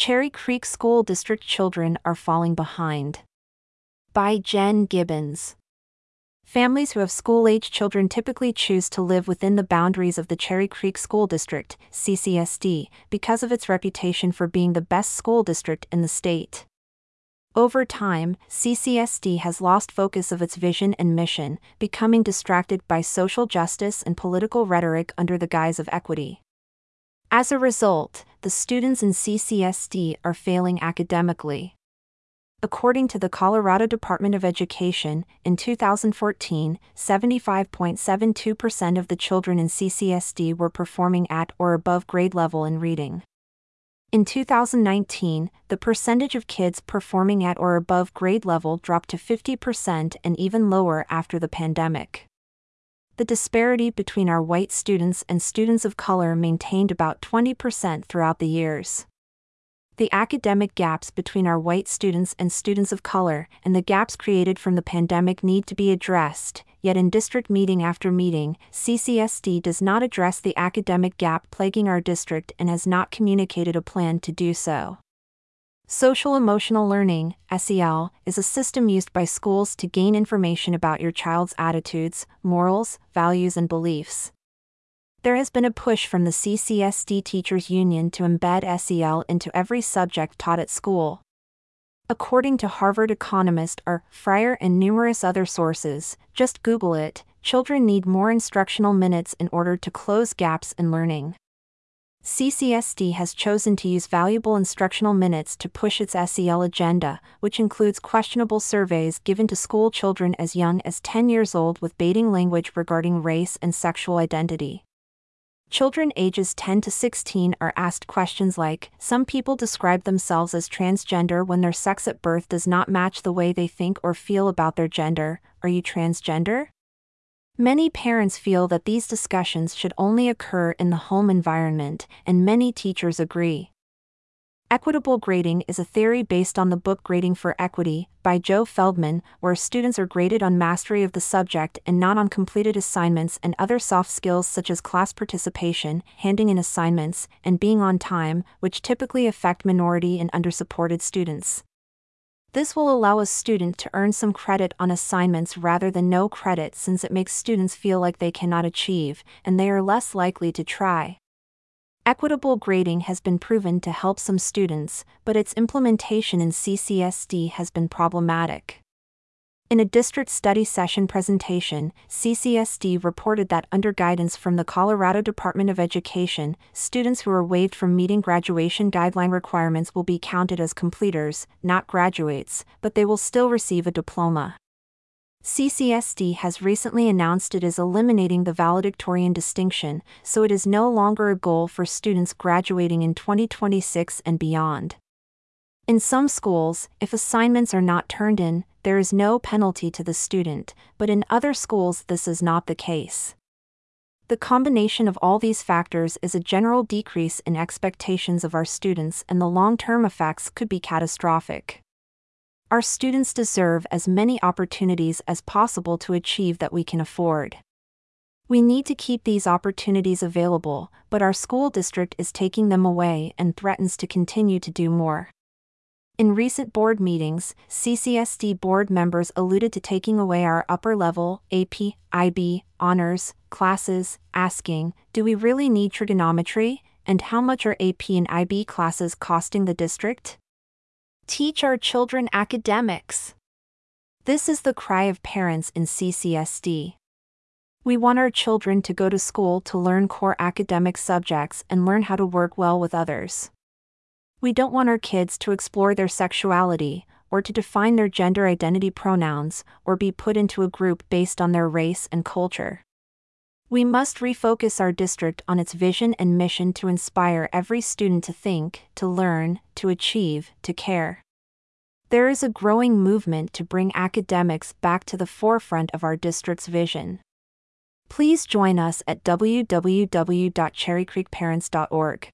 Cherry Creek School District Children Are Falling Behind. By Jen Gibbons. Families who have school age children typically choose to live within the boundaries of the Cherry Creek School District, CCSD, because of its reputation for being the best school district in the state. Over time, CCSD has lost focus of its vision and mission, becoming distracted by social justice and political rhetoric under the guise of equity. As a result, the students in CCSD are failing academically. According to the Colorado Department of Education, in 2014, 75.72% of the children in CCSD were performing at or above grade level in reading. In 2019, the percentage of kids performing at or above grade level dropped to 50% and even lower after the pandemic. The disparity between our white students and students of color maintained about 20% throughout the years. The academic gaps between our white students and students of color and the gaps created from the pandemic need to be addressed, yet in district meeting after meeting, CCSD does not address the academic gap plaguing our district and has not communicated a plan to do so. Social Emotional Learning, SEL, is a system used by schools to gain information about your child's attitudes, morals, values, and beliefs. There has been a push from the CCSD Teachers Union to embed SEL into every subject taught at school. According to Harvard economist R. Fryer and numerous other sources, just Google it, children need more instructional minutes in order to close gaps in learning. CCSD has chosen to use valuable instructional minutes to push its SEL agenda, which includes questionable surveys given to school children as young as 10 years old with baiting language regarding race and sexual identity. Children ages 10 to 16 are asked questions like Some people describe themselves as transgender when their sex at birth does not match the way they think or feel about their gender. Are you transgender? Many parents feel that these discussions should only occur in the home environment, and many teachers agree. Equitable grading is a theory based on the book Grading for Equity by Joe Feldman, where students are graded on mastery of the subject and not on completed assignments and other soft skills such as class participation, handing in assignments, and being on time, which typically affect minority and undersupported students. This will allow a student to earn some credit on assignments rather than no credit since it makes students feel like they cannot achieve, and they are less likely to try. Equitable grading has been proven to help some students, but its implementation in CCSD has been problematic. In a district study session presentation, CCSD reported that under guidance from the Colorado Department of Education, students who are waived from meeting graduation guideline requirements will be counted as completers, not graduates, but they will still receive a diploma. CCSD has recently announced it is eliminating the valedictorian distinction, so it is no longer a goal for students graduating in 2026 and beyond. In some schools, if assignments are not turned in, there is no penalty to the student, but in other schools this is not the case. The combination of all these factors is a general decrease in expectations of our students, and the long term effects could be catastrophic. Our students deserve as many opportunities as possible to achieve that we can afford. We need to keep these opportunities available, but our school district is taking them away and threatens to continue to do more. In recent board meetings, CCSD board members alluded to taking away our upper level AP, IB, honors classes, asking, Do we really need trigonometry? And how much are AP and IB classes costing the district? Teach our children academics. This is the cry of parents in CCSD. We want our children to go to school to learn core academic subjects and learn how to work well with others. We don't want our kids to explore their sexuality, or to define their gender identity pronouns, or be put into a group based on their race and culture. We must refocus our district on its vision and mission to inspire every student to think, to learn, to achieve, to care. There is a growing movement to bring academics back to the forefront of our district's vision. Please join us at www.cherrycreekparents.org.